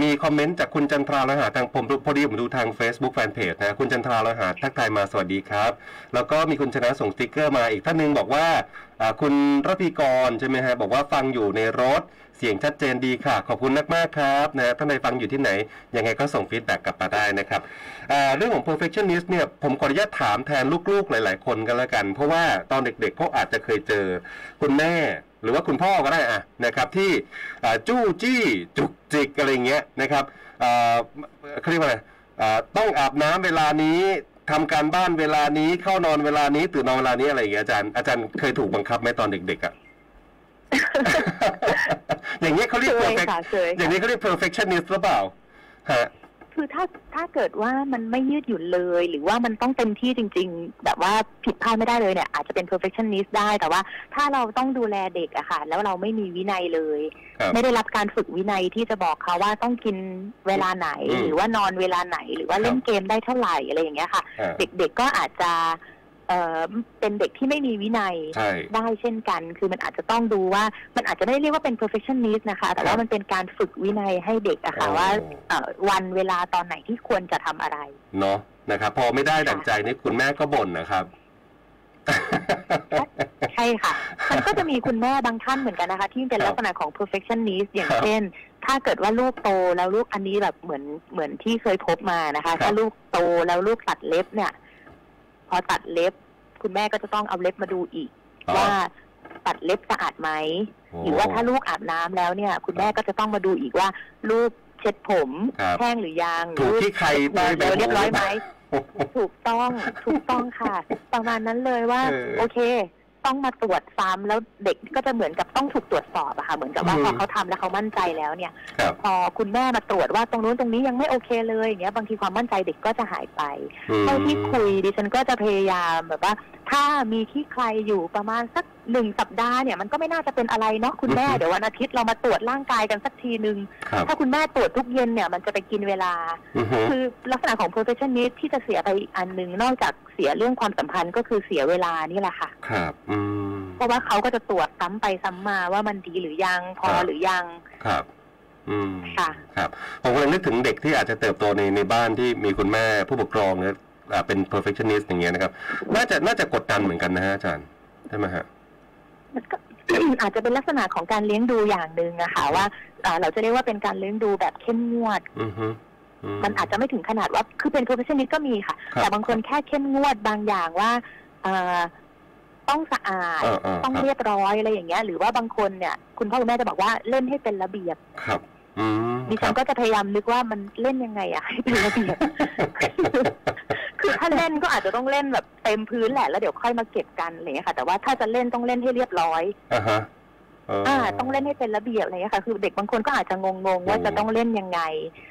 มี comment จากคุณจันทราลหาทางผมพอดีผมดูทาง Facebook Fanpage นะ คุณจันทราลหาทักทายมาสวัสดีครับ แล้วก็มีคุณชนะส่งสติกเกอร์มาอีกท่านหนึ่งบอกว่าคุณระพีกรใช่ไหมฮะบอกว่าฟังอยู่ในรถเสียงชัดเจนดีค่ะ ขอบคุณมากๆครับนะท่านใดฟังอยู่ที่ไหน ยังไงก็ส่ง feedback กลับมาได้นะครับเรื่องของ perfectionist เนี่ยผมขออนุญาตถามแทนลูกๆหลาย ๆ คนกันล้วกัน เพราะว่าตอนเด็กๆเขาอาจจะเคยเจอ คุณแม่ หรือว่าคุณพ่อก็ได้อะนะครับที่อ่าจู้จี้จุกจิกอะไรเงี้ยนะครับอ่าเขาเรียกว่าอะไรอ่าต้องอาบน้ำเวลานี้ทำการบ้านเวลานี้เข้านอนเวลานี้ตื่นนอนเวลานี้อะไรอย่างเงี้ยอาจารย์อาจารย์เคยถูกบังคับไหมตอนเด็กๆอะอย่างเงี้ยเขาเรียกเคย perfect ค่ะเคยอย่างนี้เขาเรียก perfectionist หรือเปล่าฮะ คือถ้าถ้าเกิดว่ามันไม่ยืดหยุ่นเลย หรือว่ามันต้องเต็มที่จริง ๆ แบบว่าผิดพลาดไม่ได้เลยเนี่ย อาจจะเป็น perfectionist ได้ แต่ว่าถ้าเราต้องดูแลเด็กอะค่ะ แล้วเราไม่มีวินัยเลยครับไม่ได้รับการฝึกวินัยที่จะบอกเขาว่าต้องกินเวลาไหนอืมหรือว่านอนเวลาไหน หรือว่าเล่นเกมได้เท่าไหร่อะไรอย่างเงี้ยค่ะฮะเด็กๆก็อาจจะ เเอ่อเป็นเด็กที่ไม่มีวินัยใช่ได้เช่นกัน คือมันอาจจะต้องดูว่ามันอาจจะไม่ได้เรียกว่าเป็น perfectionist นะคะ แต่ว่ามันเป็นการฝึกวินัยให้เด็กอะค่ะโอ้ว่าเอ่อวันเวลาตอนไหนที่ควรจะทำอะไร เนาะนะครับพอไม่ได้ดั่งใจนี่คุณแม่ก็บ่นนะครับใช่ค่ะ มันก็จะมีคุณแม่บางท่านเหมือนกันนะคะ ที่เป็นครับลักษณะของ perfectionist อย่างครับเช่น ถ้าเกิดว่าลูกโตแล้วลูกอันนี้แบบเหมือนเหมือนที่เคยพบมานะคะครับถ้าลูกโตแล้วลูกตัดเล็บเนี่ย พอตัดเล็บ คุณแม่ก็จะต้องเอาเล็บมาดูอีก อ๋อ ว่าตัดเล็บสะอาดไหมโอ้หรือว่าถ้าลูกอาบน้ำแล้วเนี่ย คุณแม่ก็จะต้องมาดูอีกว่า ลูกเช็ดผมครับแห้งหรือยังถูกลูที่ใครใต้ใบเดี๋ยวหูเรียบร้อยไหมโอ้โหถูกต้อง ถูกต้องค่ะ ประมาณนั้นเลยว่า เออ โอเค ต้องมาตรวจซ้ำแล้วเด็กก็จะเหมือนกับต้องถูกตรวจสอบอะค่ะเหมือนกับว่าอืมพอเขาทำแล้วเขามั่นใจแล้วเนี่ยครับพอคุณแม่มาตรวจว่าตรงนู้นตรงนี้ยังไม่โอเคเลยอย่างเงี้ยบางทีความมั่นใจเด็กก็จะหายไปอืมเท่าที่คุยดิฉันก็จะพยายามแบบว่า ถ้ามีที่ใครอยู่ประมาณสัก หนึ่งสัปดาห์เนี่ยมันก็ไม่น่าจะเป็นอะไรเนาะคุณแม่อือฮึเดี๋ยววันอาทิตย์เรามาตรวจร่างกายกันสักทีนึงครับถ้าคุณแม่ตรวจทุกเย็นเนี่ยมันจะไปกินเวลาอือฮึคือลักษณะของ perfectionist ที่จะเสียไปอีกอันหนึ่งนอกจากเสียเรื่องความสัมพันธ์ก็คือเสียเวลานี่แหละค่ะ ครับอืมเพราะว่าเขาก็จะตรวจซ้ำไปซ้ำมาว่ามันดีหรือยังพอครับหรือยังครับอืมค่ะครับผมกำลังนึกถึงเด็กที่อาจจะเติบโตในในบ้านที่มีคุณแม่ผู้ปกครองเนี่ยอ่าเป็น perfectionist อย่างเงี้ยนะครับ น่าจะน่าจะกดดันเหมือนกันนะฮะอาจารย์ใช่ไหมฮะ มันก็ อาจจะเป็นลักษณะของการเลี้ยงดูอย่างหนึ่งอะค่ะว่าอ่า เราจะเรียกว่าเป็นการเลี้ยงดูแบบเข้มงวด อือฮึมันอาจจะไม่ถึงขนาดว่าคือเป็น perfectionist ก็มีค่ะ ครับแต่บางคนแค่เข้มงวดบางอย่างว่าเอ่อต้องสะอาด เออเออต้องครับ เรียบร้อยอะไรอย่างเงี้ย หรือว่าบางคนเนี่ย คุณพ่อคุณแม่จะบอกว่าเล่นให้เป็นระเบียบครับ อืมดิคฉัรันบก็จะพยายามนึกว่ามันเล่นยังไงอะให้เป็นระเบียบ คือถ้าเล่นก็อาจจะต้องเล่นแบบเต็มพื้นแหละ แล้วเดี๋ยวค่อยมาเก็บกันอะไรอย่างเงี้ยค่ะ แต่ว่าถ้าจะเล่นต้องเล่นให้เรียบร้อยอ่าฮะเออออ่า ต้องเล่นให้เป็นระเบียบอะไรอย่างเงี้ยค่ะ คือเด็กบางคนก็อาจจะงงๆว่าโอ้จะต้องเล่นยังไง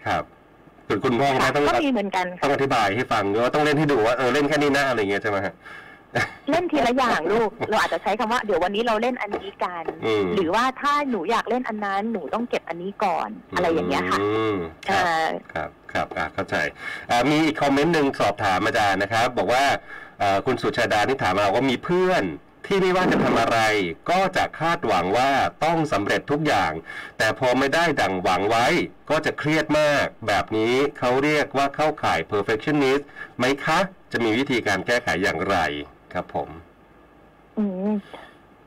ครับคุณคุณพ่อคุณแม่ต้องก็มีเหมือนกันต้อค่ะงอธิบายให้ฟังด้วยว่าต้องเล่นให้ดูว่าเออเล่นแค่นี้นะอะไรอย่างเงี้ยใช่ไหมฮะ เล่นทีละอย่างลูก เราอาจจะใช้คำว่า เดี๋ยววันนี้เราเล่นอันนี้กันอืมหรือว่าถ้าหนูอยากเล่นอันนั้นหนูต้องเก็บอันนี้ก่อนอะไรอย่างเงี้ยค่ะอืมครับอ่าครับครับอ่าเข้าใจอ่ามีอีกคอมเมนต์หนึ่งสอบถามอาจารย์นะครับ บอกว่าอ่าคุณสุชาดานี่ถามมาว่ามีเพื่อนที่ไม่ว่าจะทำอะไรก็จะคาดหวังว่าต้องสำเร็จทุกอย่าง แต่พอไม่ได้ดังหวังไว้ ก็จะเครียดมาก แบบนี้เขาเรียกว่าเข้าข่าย perfectionist ไหมคะ จะมีวิธีการแก้ไขอย่างไร ครับผม อืม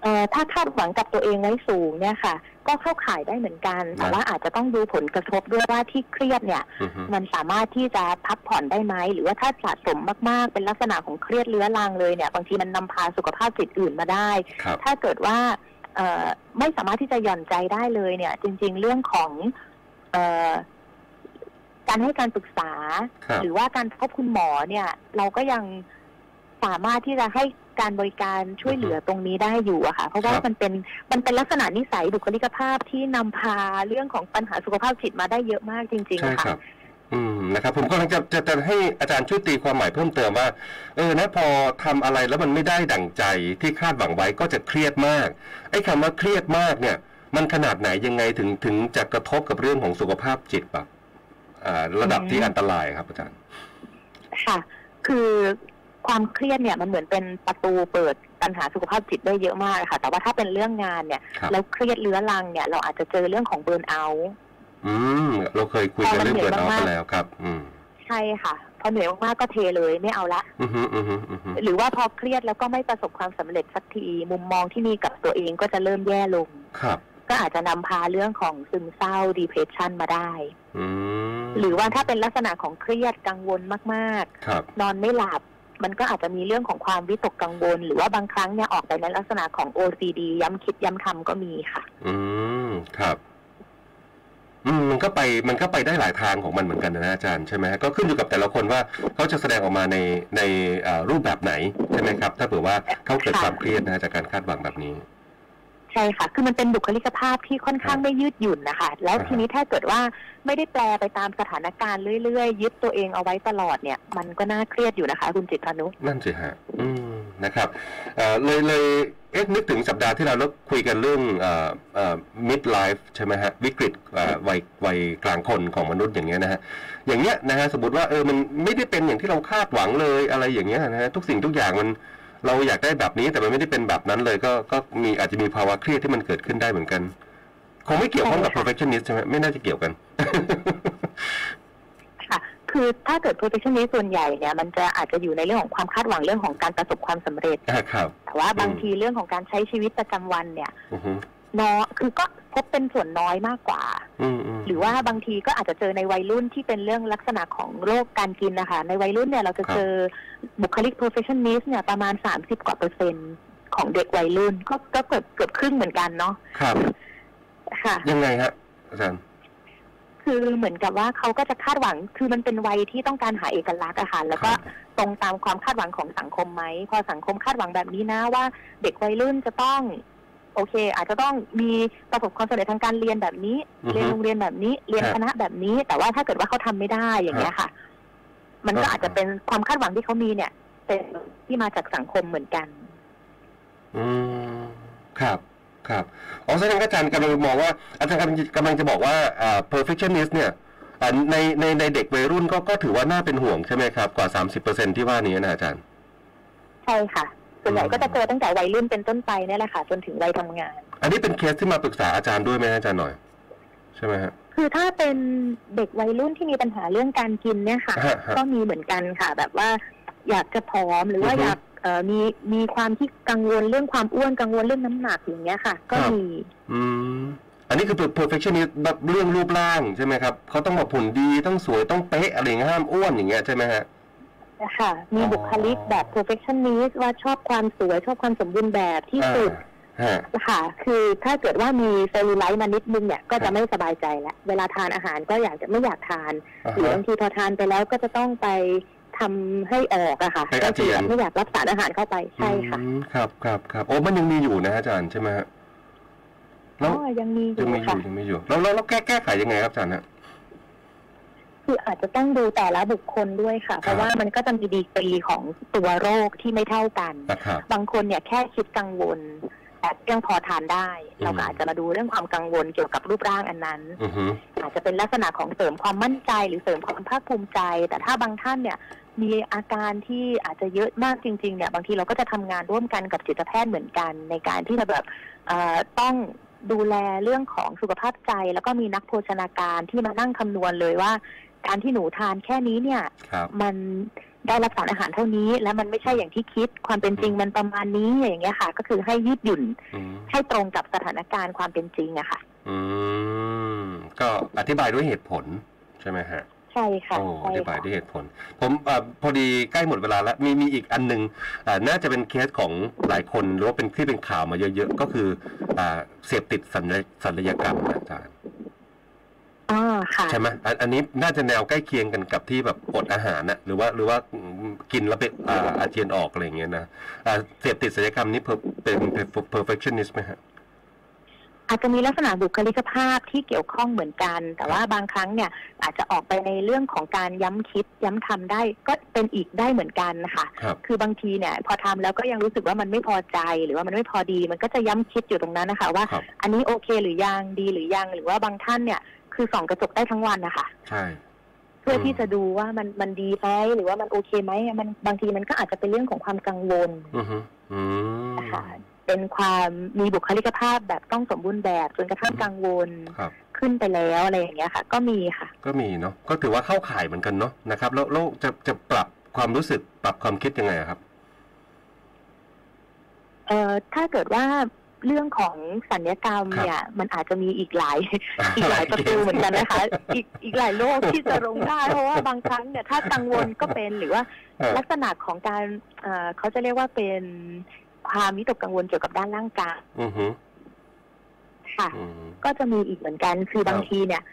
เอ่อถ้าคาดหวังกับตัวเองไว้สูงเนี่ยค่ะ ก็เข้าข่ายได้เหมือนกัน แต่ว่าอาจจะต้องดูผลกระทบด้วยว่าที่เครียดเนี่ยอือฮึมันสามารถที่จะพักผ่อนได้ไหมหรือว่าถ้าสะสมมากๆเป็นลักษณะของเครียดเรื้อรังเลยเนี่ยบางทีมันนำพาสุขภาพจิตอื่นมาได้ครับถ้าเกิดว่าเอ่อไม่สามารถที่จะหย่อนใจได้เลยเนี่ย จริง ๆ เรื่องของเอ่อการให้การปรึกษาครับหรือว่าการพบคุณหมอเนี่ย เราก็ยัง สามารถที่จะให้การบริการช่วยเหลือตรงนี้ได้อยู่อะค่ะ เพราะว่าครับ มันเป็นมันเป็นลักษณะนิสัยบุคลิกภาพที่นำพาเรื่องของปัญหาสุขภาพจิตมาได้เยอะมากจริงใช่ๆค่ะครับ อืมนะครับ ผมกำลังจะจะจะให้อาจารย์ช่วยตีความหมายเพิ่มเติมว่า เออนะพอทำอะไรแล้วมันไม่ได้ดั่งใจที่คาดหวังไว้ก็จะเครียดมาก ไอ้คำว่าเครียดมากเนี่ย มันขนาดไหนยังไงถึงถึงจะกระทบกับเรื่องของสุขภาพจิตแบบอ่าระดับที่อันตรายครับอาจารย์ ค่ะ คือ ความเครียดเนี่ยมันเหมือนเป็นประตูเปิดปัญหาสุขภาพจิตได้เยอะมากค่ะ แต่ว่าถ้าเป็นเรื่องงานเนี่ยครับแล้วเครียดเรื้อรังเนี่ย เราอาจจะเจอเรื่องของเบิร์นเอาท์อืมเราเคยคุยกันเรื่องพอมันเปิดเอาเหนื่อยไปมากๆแล้วครับ อืมใช่ค่ะพอเหนื่อยมากๆก็เทเลยไม่เอาละอือฮึอือฮึอือฮึหรือว่าพอเครียดแล้วก็ไม่ประสบความสำเร็จสักทีมุมมองที่มีกับตัวเองก็จะเริ่มแย่ลงครับ ก็อาจจะนำพาเรื่องของซึมเศร้า depression มาได้อืมหรือว่าถ้าเป็นลักษณะของเครียดกังวลมากครับๆนอนไม่หลับ มันก็อาจจะมีเรื่องของความวิตกกังวล หรือว่าบางครั้งเนี่ยออกไปในลักษณะของ OCD ย้ำคิดย้ำทำก็มีค่ะ อืมครับอืมมันก็ไปมันก็ไปได้หลายทางของมันเหมือนกันนะอาจารย์ใช่ไหมฮะก็ขึ้นอยู่กับแต่ละคนว่าเขาจะแสดงออกมาในในรูปแบบไหนใช่ไหมครับ ถ้าเผื่อว่าเขาเกิดความเครียดนะจากการคาดหวังแบบนี้ ใช่ค่ะ คือมันเป็นบุคลิกภาพที่ค่อนข้างไม่ยืดหยุ่นนะคะ แล้วอ่าฮะทีนี้ถ้าเกิดว่าไม่ได้แปลไปตามสถานการณ์เรื่อยๆ ยึดตัวเองเอาไว้ตลอดเนี่ย มันก็น่าเครียดอยู่นะคะ คุณจิตรพานุ นั่นสิฮะ อืม นะครับเอ่อเลยเลยเอ๊ะนึกถึงสัปดาห์ที่เราแล้วคุยกันเรื่องเอ่อเอ่อ mid life ใช่ไหมฮะ วิกฤตเอ่อวัยวัยกลางคนของมนุษย์อย่างเงี้ยนะฮะ อย่างเงี้ยนะฮะ สมมติว่าเออ มันไม่ได้เป็นอย่างที่เราคาดหวังเลยอะไรอย่างเงี้ยนะฮะ ทุกสิ่งทุกอย่างมัน เราอยากได้แบบนี้แต่มันไม่ได้เป็นแบบนั้นเลยก็ก็มีอาจจะมีภาวะเครียดที่มันเกิดขึ้นได้เหมือนกัน คงไม่เกี่ยวข้องกับใช่ค่ะ perfectionist ใช่ไหมไม่น่าจะเกี่ยวกัน ค่ะ คือถ้าเกิด perfectionist ส่วนใหญ่เนี่ยมันจะอาจจะอยู่ในเรื่องของความคาดหวังเรื่องของการประสบความสำเร็จอ่าครับแต่ว่าบางอืมทีเรื่องของการใช้ชีวิตประจำวันเนี่ยอือฮึน้อยคือก็ พบเป็นส่วนน้อยมากกว่าอืมอืมหรือว่าบางทีก็อาจจะเจอในวัยรุ่นที่เป็นเรื่องลักษณะของโรคการกินนะคะ ในวัยรุ่นเนี่ยเราจะเจอบุคลิก perfectionist เนี่ยประมาณ 30 กว่าเปอร์เซ็นต์ของเด็กวัยรุ่น ก็ก็เกือบเกือบครึ่งเหมือนกันเนาะครับค่ะ ยังไงฮะอาจารย์คือเหมือนกับว่าเขาก็จะคาดหวังคือมันเป็นวัยที่ต้องการหาเอกลักษณ์อะค่ะแล้วก็ครับตรงตามความคาดหวังของสังคมไหมพอสังคมคาดหวังแบบนี้นะว่า เด็กวัยรุ่นจะต้อง โอเค อาจจะต้องมีประสบความสำเร็จทางการเรียนแบบนี้อือฮึเรียนโรงเรียนแบบนี้ เรียนครับคณะแบบนี้ แต่ว่าถ้าเกิดว่าเขาทำไม่ได้อย่างเงี้ยค่ะ มันก็อ่าอาจจะเป็นความคาดหวังที่เขามีเนี่ยเป็นที่มาจากสังคมเหมือนกัน อืมครับครับอ๋อแสดงว่าอาจารย์กำลังมองว่าอาจารย์กำลังกำลังจะบอกว่าอ่า perfectionist เนี่ยอ่าในในในเด็กวัยรุ่นก็ก็ถือว่าน่าเป็นห่วงใช่ไหมครับ กว่า30%ที่ว่านี้นะอาจารย์ ใช่ค่ะ ส่วนใหญ่อืมก็จะเจอตั้งแต่วัยรุ่นเป็นต้นไปเนี่ยแหละค่ะจนถึงวัยทำงาน อันนี้เป็นเคสที่มาปรึกษาอาจารย์ด้วยไหมอาจารย์หน่อย ใช่ไหมฮะคือถ้าเป็นเด็กวัยรุ่นที่มีปัญหาเรื่องการกินเนี่ยค่ะฮะฮะก็มีเหมือนกันค่ะ แบบว่าอยากจะผอมหรือว่าอือฮึอยากเอ่อมีมีความที่กังวลเรื่องความอ้วนกังวลเรื่องน้ำหนักอย่างเงี้ยค่ะ ก็ครับมี อืมอันนี้คือ perfectionist แบบเรื่องรูปร่างใช่ไหมครับเขาต้องแบบหุ่นดีต้องสวยต้องเป๊ะอะไรอย่างเงี้ยห้ามอ้วนอย่างเงี้ยใช่ไหมฮะ นะคะมีอ๋อบุคลิกแบบ perfectionist ว่าชอบความสวย ชอบความสมบูรณ์แบบที่สุดอ่าฮะค่ะ คือถ้าเกิดว่ามีเซลลูไลท์มานิดนึงเนี่ย ก็ครัจะบไม่สบายใจแล้ว เวลาทานอาหารก็อยากจะไม่อยากทานอ่าหรือฮะบางทีพอทานไปแล้วก็จะต้องไปทำให้ออกอะค่ะให้ก็อาเจีคืยนไม่อยากรับสารอาหารเข้าไป ใช่ค่ะอืมครับครับครับโอ้มันยังมีอยู่นะอาจารย์ใช่ไหมฮะแล้อ๋วอยังมีอยังยู่มีอค่ะยู่ยังมีอยู่แล้วแล้วแล้วแก้แก้ไขยังไงครับอาจารย์ฮะ คืออาจจะต้องดูแต่ละบุคคลด้วยค่ะ เพราะว่ามันก็จะมีดีกรีของตัวโรคที่ไม่เท่ากันนะครับบางคนเนี่ยแค่คิดกังวลแต่ยังพอทานได้อืมเราก็อาจจะมาดูเรื่องความกังวลเกี่ยวกับรูปร่างอันนั้นอือฮึอาจจะเป็นลักษณะของเสริมความมั่นใจหรือเสริมความภาคภูมิใจ แต่ถ้าบางท่านเนี่ยมีอาการที่อาจจะเยอะมากจริงๆเนี่ยบางทีเราก็จะทำงานร่วมกันกับจิตแพทย์เหมือนกัน ในการที่จะแบบเอ่อต้องดูแลเรื่องของสุขภาพใจ แล้วก็มีนักโภชนาการที่มานั่งคำนวณเลยว่า การที่หนูทานแค่นี้เนี่ยครับมันได้รับสารอาหารเท่านี้ และมันไม่ใช่อย่างที่คิดความเป็นจริงมันประมาณนี้อย่างเงี้ยค่ะ ก็คือให้ยืดหยุ่นอืมให้ตรงกับสถานการณ์ความเป็นจริงอะค่ะ อืมก็อธิบายด้วยเหตุผลใช่ไหมฮะใช่ค่ะโอ้อใช่ธิบายค่ะด้วยเหตุผล ผมอาพอดีใกล้หมดเวลาแล้ว มีมีอีกอันหนึงอ่าน่าจะเป็นเคสของหลายคนหรือว่าเป็นที่เป็นข่าวมาเยอะๆ ก็คืออ่าเสพติดสัญญสัญญกรรมนะอาจารย์ อ่าค่ะ ใช่ไหมอันอันนี้น่าจะแนวใกล้เคียงกันกับที่แบบอดอาหารนะหรือว่าหรือว่ากินแล้วไปอ่าอาเจียนออกอะไรอย่างเงี้ยนะอ่าเสพติดศัลยกรรมนี่ per- เป็น perfectionist ไหมฮะ อาจจะมีลักษณะบุคลิกภาพที่เกี่ยวข้องเหมือนกัน แต่ว่าบางครั้งเนี่ย อาจจะออกไปในเรื่องของการย้ำคิดย้ำทำได้ก็เป็นอีกได้เหมือนกันนะคะครับคือบางทีเนี่ย พอทำแล้วก็ยังรู้สึกว่ามันไม่พอใจหรือว่ามันไม่พอดี มันก็จะย้ำคิดอยู่ตรงนั้นนะคะว่า ครับ อันนี้โอเคหรือยังดีหรือยังหรือว่าบางท่านเนี่ย คือส่องกระจกได้ทั้งวันนะคะใช่เพื่ออมที่จะดูว่ามันมันดีไหมหรือว่ามันโอเคไหมมันบางทีมันก็อาจจะเป็นเรื่องของความกังวลอือฮึอืมนะคะเป็นความมีบุคลิกภาพแบบต้องสมบูรณ์แบบจนกระทั่งกังวลครับขึ้นไปแล้วอะไรอย่างเงี้ยค่ะ ก็มีค่ะ ก็มีเนาะก็ถือว่าเข้าข่ายเหมือนกันเนาะนะครับ แล้วแล้วจะจะปรับความรู้สึกปรับความคิดยังไงอะครับ เอ่อถ้าเกิดว่า เรื่องของสัญญกรรมเนี่ย มันอาจจะมีอีกหลายอีกหลายประตูเหมือนกันนะคะ อีกอีกหลายโลกที่จะลงได้เพราะว่าบางครั้งเนี่ยถ้ากังวลก็เป็นหรือว่าเออลักษณะของการเอ่อเขาจะเรียกว่าเป็นความวิตกกังวลเกี่ยวกับด้านร่างกายอือฮึค่ะอืมก็จะมีอีกเหมือนกันคือบางครับทีเนี่ย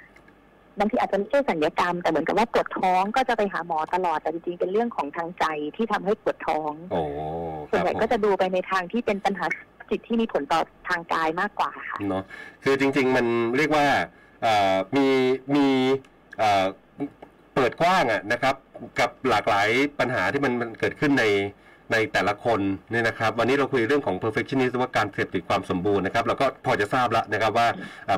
บางทีอาจจะไม่ใช่สัญญกรรม แต่เหมือนกับว่าปวดท้องก็จะไปหาหมอตลอดแต่จริงๆเป็นเรื่องของทางใจที่ทำให้ปวดท้องโอ้คส่วนรับใหญ่ผมก็จะดูไปในทางที่เป็นปัญหา จิตที่มีผลต่อทางกายมากกว่าค่ะเนาะคือจริง ๆ มันเรียกว่ามีมีเปิดกว้างอะนะครับ กับหลากหลายปัญหาที่มันมันเกิดขึ้นในในแต่ละคนเนี่ยนะครับ วันนี้เราคุยเรื่องของ perfectionist ว่าการเสพติดความสมบูรณ์นะครับเราก็พอจะทราบแล้วนะครับว่า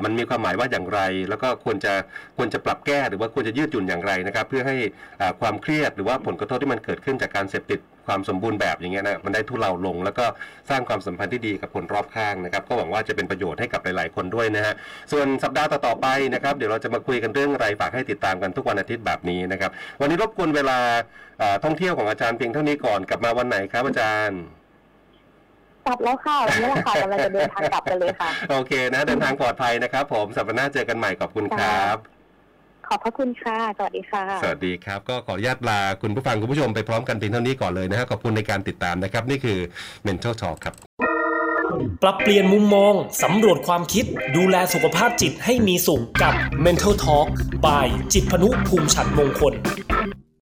มันมีความหมายว่าอย่างไร แล้วก็ควรจะควรจะปรับแก้หรือว่าควรจะยืดหยุ่นอย่างไรนะครับ เพื่อให้ความเครียดหรือว่าผลกระทบที่มันเกิดขึ้นจากการเสพติดความสมบูรณ์แบบอย่างเงี้ยนะมันได้ทุเลาลง แล้วก็สร้างความสัมพันธ์ที่ดีกับคนรอบข้างนะครับก็หวังว่าจะเป็นประโยชน์ให้กับหลาย ๆ คนด้วยนะฮะส่วนสัปดาห์ต่อๆไปนะครับเดี๋ยวเราจะมาคุยกันเรื่องอะไรฝากให้ติดตามกันทุกวันอาทิตย์แบบนี้นะครับวันนี้รบกวนเวลาเอ่อท่องเที่ยวของอาจารย์เพียงเท่านี้ก่อนกลับมาวันไหนครับอาจารย์กลับแล้วค่ะวันนี้แหละค่ะกำลังจะเดินทางกลับกันเลยค่ะ โอเคนะ เดินทางปลอดภัยนะครับ ผมสัปดาห์หน้าเจอกันใหม่ขอบคุณครับข อบพระคุณค่ะ สวัสดีค่ะ สวัสดีครับ ก็ขออนุญาตลาคุณผู้ฟังคุณผู้ชมไปพร้อมกันเพียงเท่านี้ก่อนเลยนะฮะขอบคุณในการติดตามนะครับ นี่คือ Mental Talk ครับ ปรับเปลี่ยนมุมมอง สำรวจความคิด ดูแลสุขภาพจิตให้มีสุขกับ Mental Talk by จิตพนุภูมิฉันมงคล